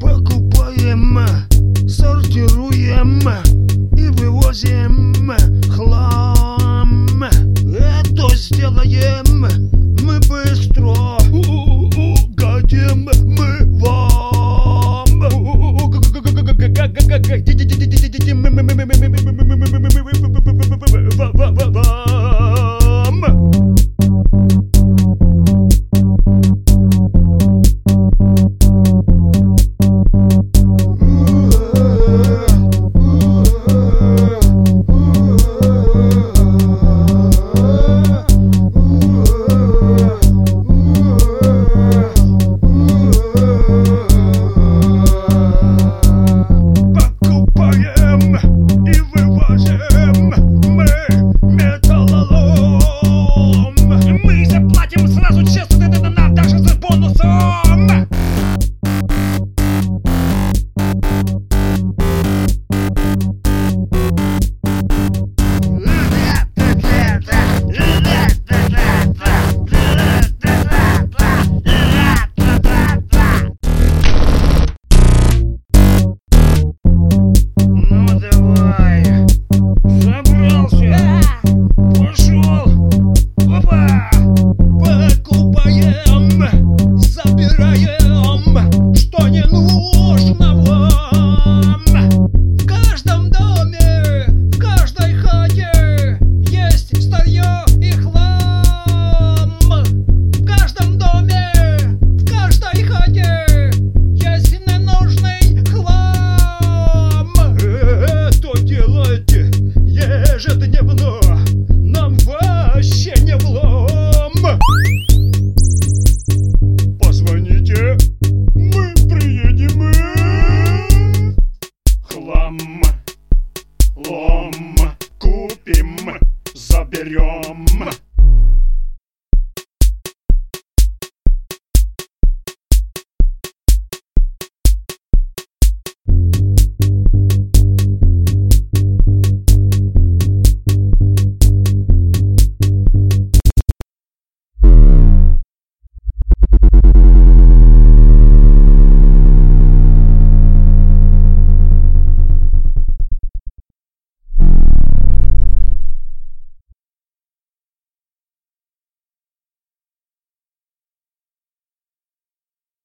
Покупаем, сортируем и вывозим хлам. Это сделаем мы быстро. Угодим мы вам.